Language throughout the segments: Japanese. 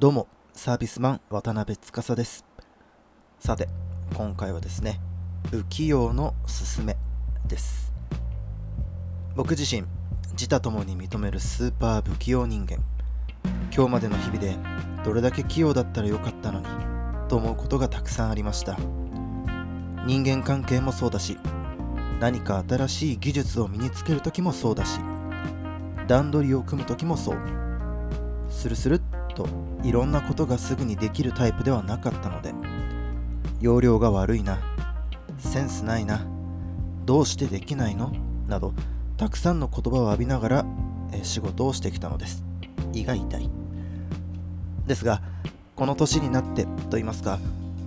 どうもサービスマン渡辺司です。さて今回はですね不器用のすすめです。僕自身自他ともに認めるスーパー不器用人間。今日までの日々でどれだけ器用だったらよかったのにと思うことがたくさんありました。人間関係もそうだし何か新しい技術を身につける時もそうだし段取りを組む時もそう。スルスルっといろんなことがすぐにできるタイプではなかったので容量が悪いなセンスないなどうしてできないのなどたくさんの言葉を浴びながら仕事をしてきたのです。胃が痛い。ですがこの年になってと言いますか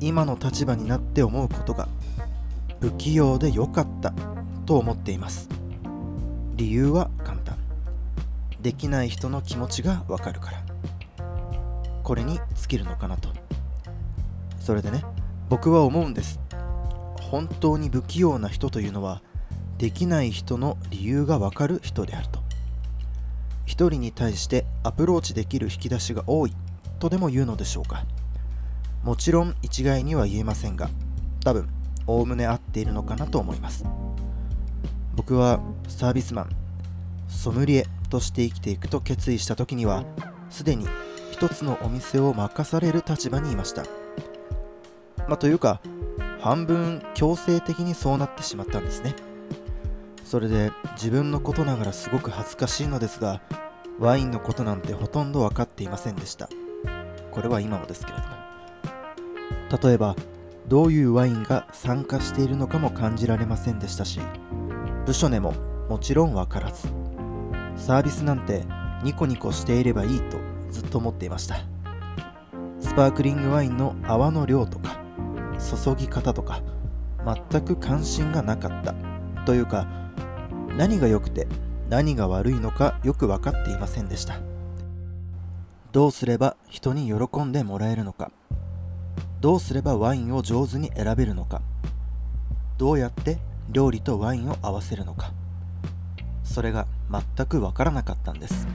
今の立場になって思うことが不器用でよかったと思っています。理由は簡単。できない人の気持ちがわかるから。これに尽きるのかなと。それでね僕は思うんです。本当に不器用な人というのはできない人の理由がわかる人であると。一人に対してアプローチできる引き出しが多いとでも言うのでしょうか。もちろん一概には言えませんが多分おおむね合っているのかなと思います。僕はサービスマンソムリエとして生きていくと決意した時にはすでに一つのお店を任される立場にいました。まあ、というか半分強制的にそうなってしまったんですね。それで自分のことながらすごく恥ずかしいのですがワインのことなんてほとんど分かっていませんでした。これは今もですけれども。例えばどういうワインが酸化しているのかも感じられませんでしたし部署ネももちろん分からず。サービスなんてニコニコしていればいいとずっと思っていました。スパークリングワインの泡の量とか注ぎ方とか全く関心がなかった。というか何が良くて何が悪いのかよく分かっていませんでした。どうすれば人に喜んでもらえるのか。どうすればワインを上手に選べるのか。どうやって料理とワインを合わせるのか。それが全く分からなかったんです。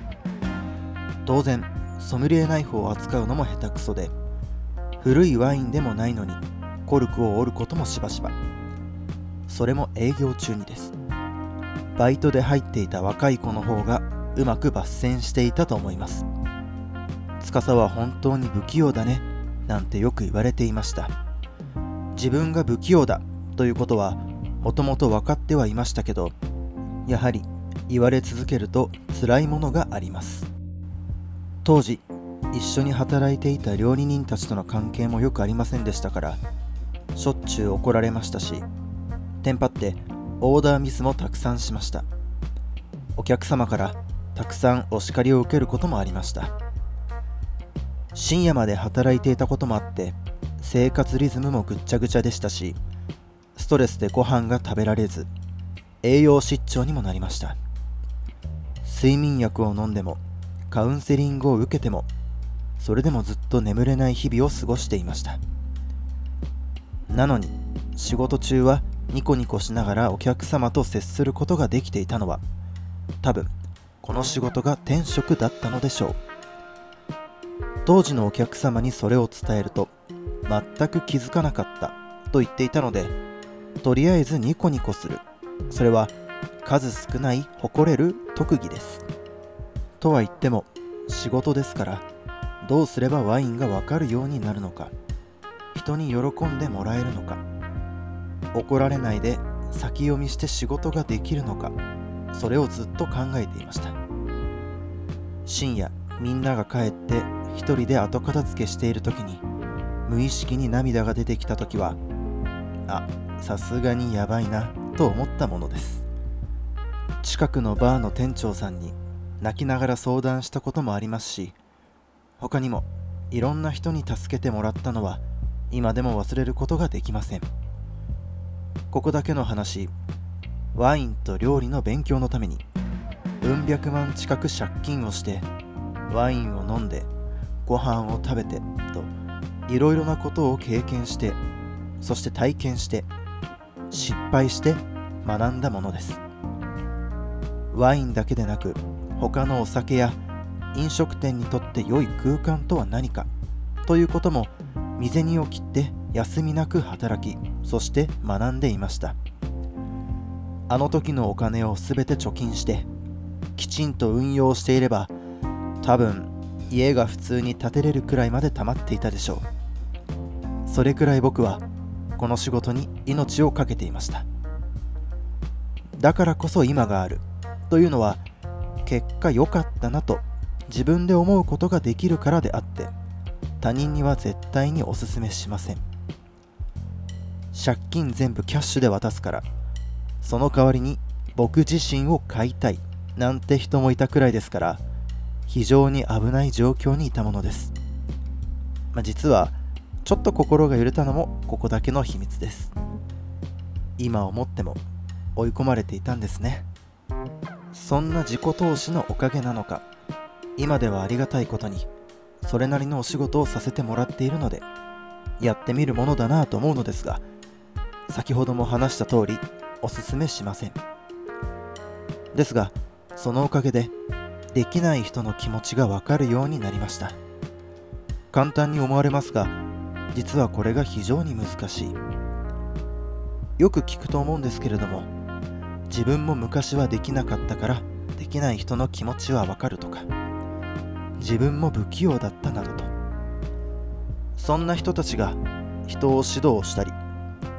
当然ソムリエナイフを扱うのも下手くそで古いワインでもないのにコルクを折ることもしばしば。それも営業中にです。バイトで入っていた若い子の方がうまく抜栓していたと思います。司は本当に不器用だねなんてよく言われていました。自分が不器用だということはもともと分かってはいましたけどやはり言われ続けると辛いものがあります。当時一緒に働いていた料理人たちとの関係もよくありませんでしたからしょっちゅう怒られましたしテンパってオーダーミスもたくさんしました。お客様からたくさんお叱りを受けることもありました。深夜まで働いていたこともあって生活リズムもぐっちゃぐちゃでしたしストレスでご飯が食べられず栄養失調にもなりました。睡眠薬を飲んでもカウンセリングを受けてもそれでもずっと眠れない日々を過ごしていました。なのに仕事中はニコニコしながらお客様と接することができていたのは多分この仕事が天職だったのでしょう。当時のお客様にそれを伝えると全く気づかなかったと言っていたのでとりあえずニコニコする。それは数少ない誇れる特技です。とは言っても仕事ですからどうすればワインがわかるようになるのか人に喜んでもらえるのか怒られないで先読みして仕事ができるのかそれをずっと考えていました。深夜みんなが帰って一人で後片付けしている時に無意識に涙が出てきた時はあさすがにやばいなと思ったものです。近くのバーの店長さんに泣きながら相談したこともありますし他にもいろんな人に助けてもらったのは今でも忘れることができません。ここだけの話ワインと料理の勉強のためにうん百万近く借金をしてワインを飲んでご飯を食べてといろいろなことを経験してそして体験して失敗して学んだものです。ワインだけでなく他のお酒や飲食店にとって良い空間とは何かということも身銭を切って休みなく働きそして学んでいました。あの時のお金を全て貯金してきちんと運用していれば多分家が普通に建てれるくらいまで貯まっていたでしょう。それくらい僕はこの仕事に命を懸けていました。だからこそ今があるというのは結果良かったなと自分で思うことができるからであって他人には絶対にお勧めしません。借金全部キャッシュで渡すからその代わりに僕自身を買いたいなんて人もいたくらいですから非常に危ない状況にいたものです、まあ、実はちょっと心が揺れたのもここだけの秘密です。今思っても追い込まれていたんですね。そんな自己投資のおかげなのか。今ではありがたいことにそれなりのお仕事をさせてもらっているのでやってみるものだなと思うのですが先ほども話した通りおすすめしません。ですがそのおかげでできない人の気持ちがわかるようになりました。簡単に思われますが実はこれが非常に難しい。よく聞くと思うんですけれども自分も昔はできなかったからできない人の気持ちはわかるとか。自分も不器用だったなどと。そんな人たちが人を指導したり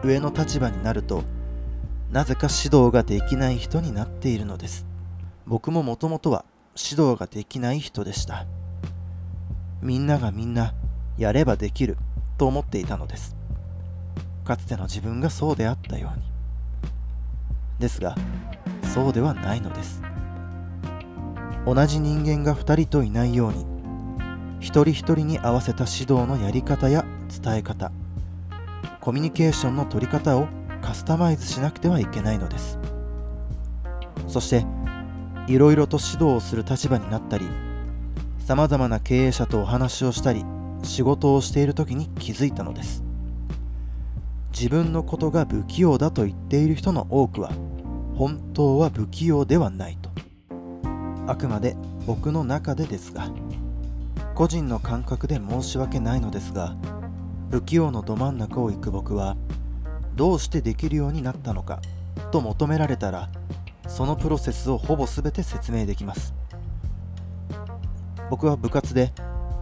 上の立場になるとなぜか指導ができない人になっているのです。僕ももともとは指導ができない人でした。みんながみんなやればできると思っていたのです。かつての自分がそうであったように。ですがそうではないのです。同じ人間が2人といないように一人一人に合わせた指導のやり方や伝え方コミュニケーションの取り方をカスタマイズしなくてはいけないのです。そしていろいろと指導をする立場になったりさまざまな経営者とお話をしたり仕事をしている時に気づいたのです。自分のことが不器用だと言っている人の多くは本当は不器用ではないと。あくまで僕の中でですが個人の感覚で申し訳ないのですが不器用のど真ん中を行く僕はどうしてできるようになったのかと求められたらそのプロセスをほぼ全て説明できます。僕は部活で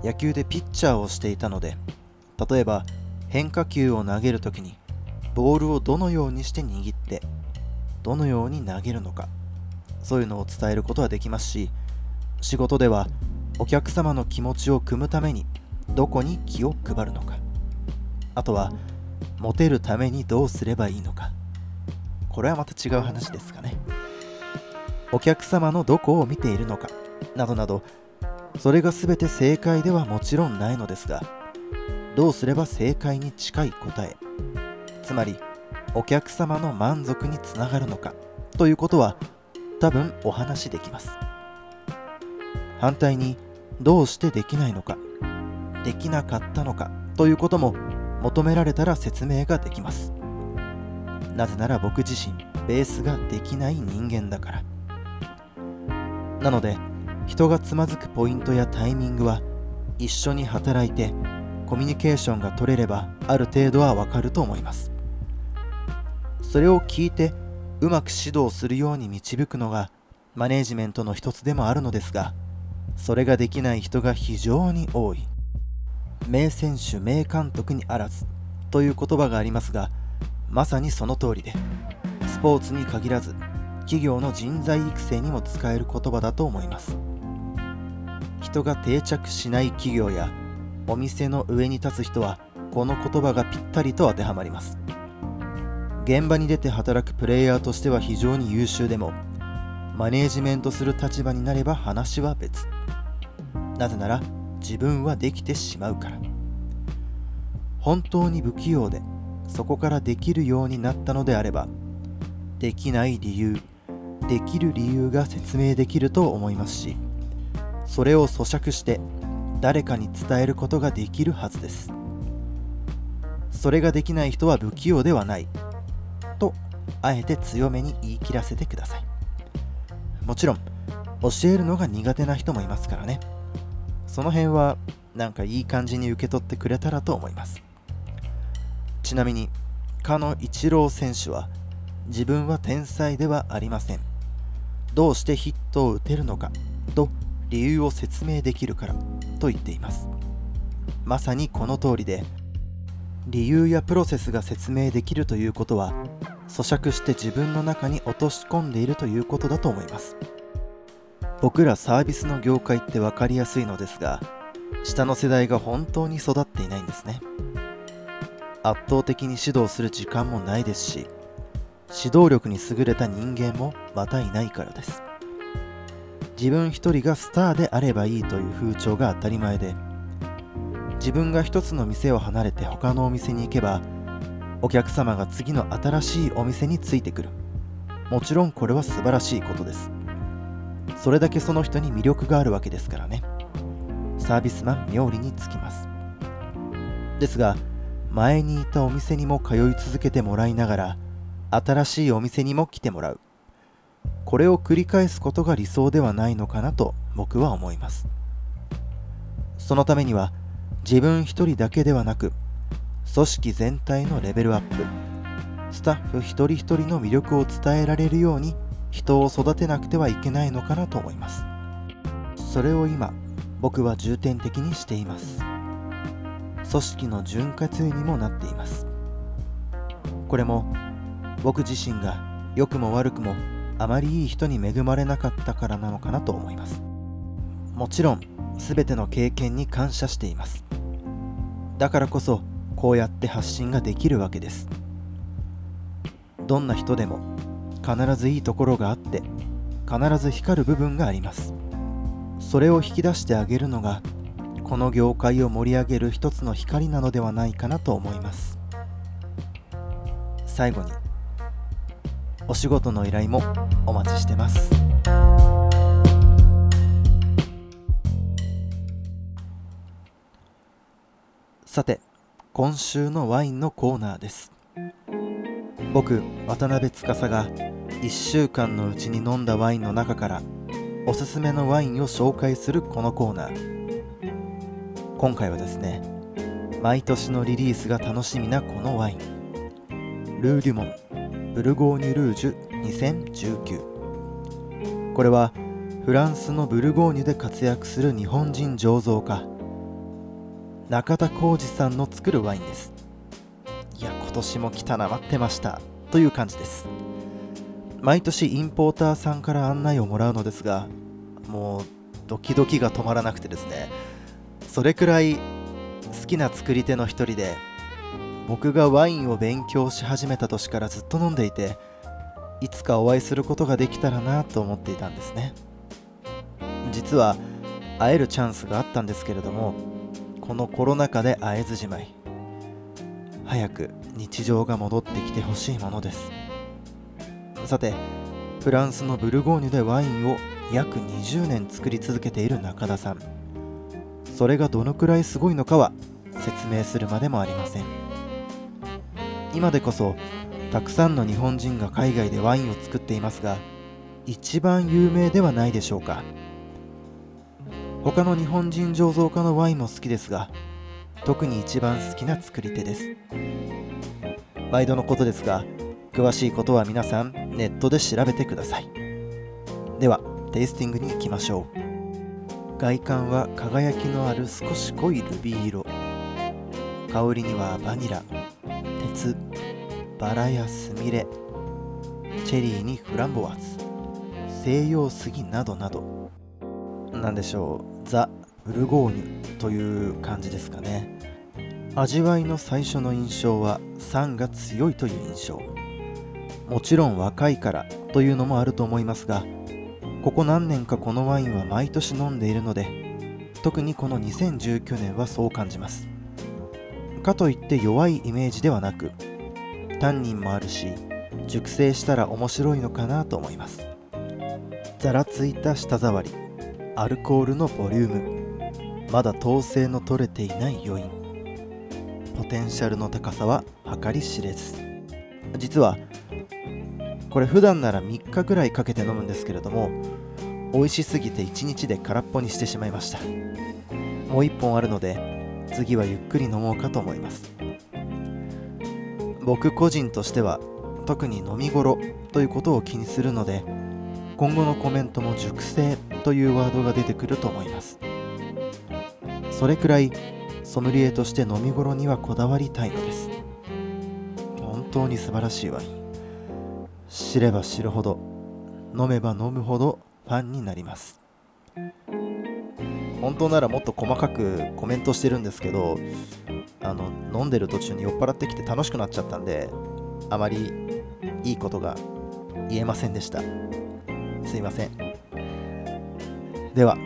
野球でピッチャーをしていたので例えば変化球を投げるときにボールをどのようにして握ってどのように投げるのか。そういうのを伝えることはできますし仕事ではお客様の気持ちを汲むためにどこに気を配るのか。あとはモテるためにどうすればいいのか。これはまた違う話ですかね。お客様のどこを見ているのか。などなどそれが全て正解ではもちろんないのですがどうすれば正解に近い答え。つまりお客様の満足につながるのかということは多分お話しできます。反対にどうしてできないのかできなかったのかということも求められたら説明ができます。なぜなら僕自身ベースができない人間だから。なので人がつまずくポイントやタイミングは一緒に働いてコミュニケーションが取れればある程度はわかると思います。それを聞いてうまく指導するように導くのがマネージメントの一つでもあるのですがそれができない人が非常に多い。名選手名監督にあらずという言葉がありますがまさにその通りでスポーツに限らず企業の人材育成にも使える言葉だと思います。人が定着しない企業やお店の上に立つ人はこの言葉がぴったりと当てはまります。現場に出て働くプレイヤーとしては非常に優秀でもマネージメントする立場になれば話は別。なぜなら自分はできてしまうから。本当に不器用でそこからできるようになったのであればできない理由できる理由が説明できると思いますしそれを咀嚼して誰かに伝えることができるはずです。それができない人は不器用ではない。あえて強めに言い切らせてください。もちろん教えるのが苦手な人もいますからね。その辺はなんかいい感じに受け取ってくれたらと思います。ちなみにかのイチロー選手は自分は天才ではありません。どうしてヒットを打てるのかと理由を説明できるからと言っています。まさにこの通りで理由やプロセスが説明できるということは咀嚼して自分の中に落とし込んでいるということだと思います。僕らサービスの業界って分かりやすいのですが下の世代が本当に育っていないんですね。圧倒的に指導する時間もないですし指導力に優れた人間もまたいないからです。自分一人がスターであればいいという風潮が当たり前で自分が一つの店を離れて他のお店に行けばお客様が次の新しいお店についてくる。もちろんこれは素晴らしいことです。それだけその人に魅力があるわけですからね。サービスマン冥利につきます。ですが前にいたお店にも通い続けてもらいながら新しいお店にも来てもらう。これを繰り返すことが理想ではないのかなと僕は思います。そのためには自分一人だけではなく組織全体のレベルアップ。スタッフ一人一人の魅力を伝えられるように人を育てなくてはいけないのかなと思います。それを今僕は重点的にしています。組織の潤滑油にもなっています。これも僕自身が良くも悪くもあまりいい人に恵まれなかったからなのかなと思います。もちろん全ての経験に感謝しています。だからこそこうやって発信ができるわけです。どんな人でも必ずいいところがあって必ず光る部分があります。それを引き出してあげるのがこの業界を盛り上げる一つの光なのではないかなと思います。最後にお仕事の依頼もお待ちしてます。さて今週のワインのコーナーです。僕渡辺司が1週間のうちに飲んだワインの中からおすすめのワインを紹介するこのコーナー。今回はですね毎年のリリースが楽しみなこのワイン。ルー・デュモンブルゴーニュ・ルージュ2019これはフランスのブルゴーニュで活躍する日本人醸造家中田浩二さんの作るワインです。いや今年も来たな待ってました。という感じです。毎年インポーターさんから案内をもらうのですがもうドキドキが止まらなくてですね。それくらい好きな作り手の一人で僕がワインを勉強し始めた年からずっと飲んでいていつかお会いすることができたらなと思っていたんですね。実は会えるチャンスがあったんですけれどもこのコロナ禍で会えずじまい。早く日常が戻ってきてほしいものです。さてフランスのブルゴーニュでワインを約20年作り続けている中田さん。それがどのくらいすごいのかは説明するまでもありません。今でこそたくさんの日本人が海外でワインを作っていますが一番有名ではないでしょうか。他の日本人醸造家のワインも好きですが特に一番好きな作り手です。毎度のことですが詳しいことは皆さんネットで調べてください。ではテイスティングに行きましょう。外観は輝きのある少し濃いルビー色。香りにはバニラ鉄バラやスミレチェリーにフランボワーズ西洋杉などなど。なんでしょう。ザ・ブルゴーニュという感じですかね。味わいの最初の印象は酸が強いという印象。もちろん若いからというのもあると思いますがここ何年かこのワインは毎年飲んでいるので特にこの2019年はそう感じます。かといって弱いイメージではなくタンニンもあるし熟成したら面白いのかなと思います。ざらついた舌触りアルコールのボリューム。まだ統制の取れていない余韻。ポテンシャルの高さは計り知れず。実はこれ普段なら3日ぐらいかけて飲むんですけれども美味しすぎて1日で空っぽにしてしまいました。もう一本あるので次はゆっくり飲もうかと思います。僕個人としては特に飲み頃ということを気にするので今後のコメントも熟成というワードが出てくると思います。それくらいソムリエとして飲み頃にはこだわりたいのです。本当に素晴らしいワイン。知れば知るほど飲めば飲むほどファンになります。本当ならもっと細かくコメントしてるんですけどあの飲んでる途中に酔っ払ってきて楽しくなっちゃったんであまりいいことが言えませんでした。すいません。では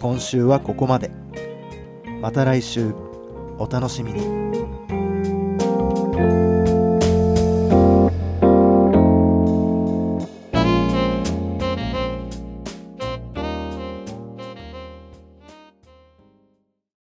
今週はここまで。また来週。お楽しみに。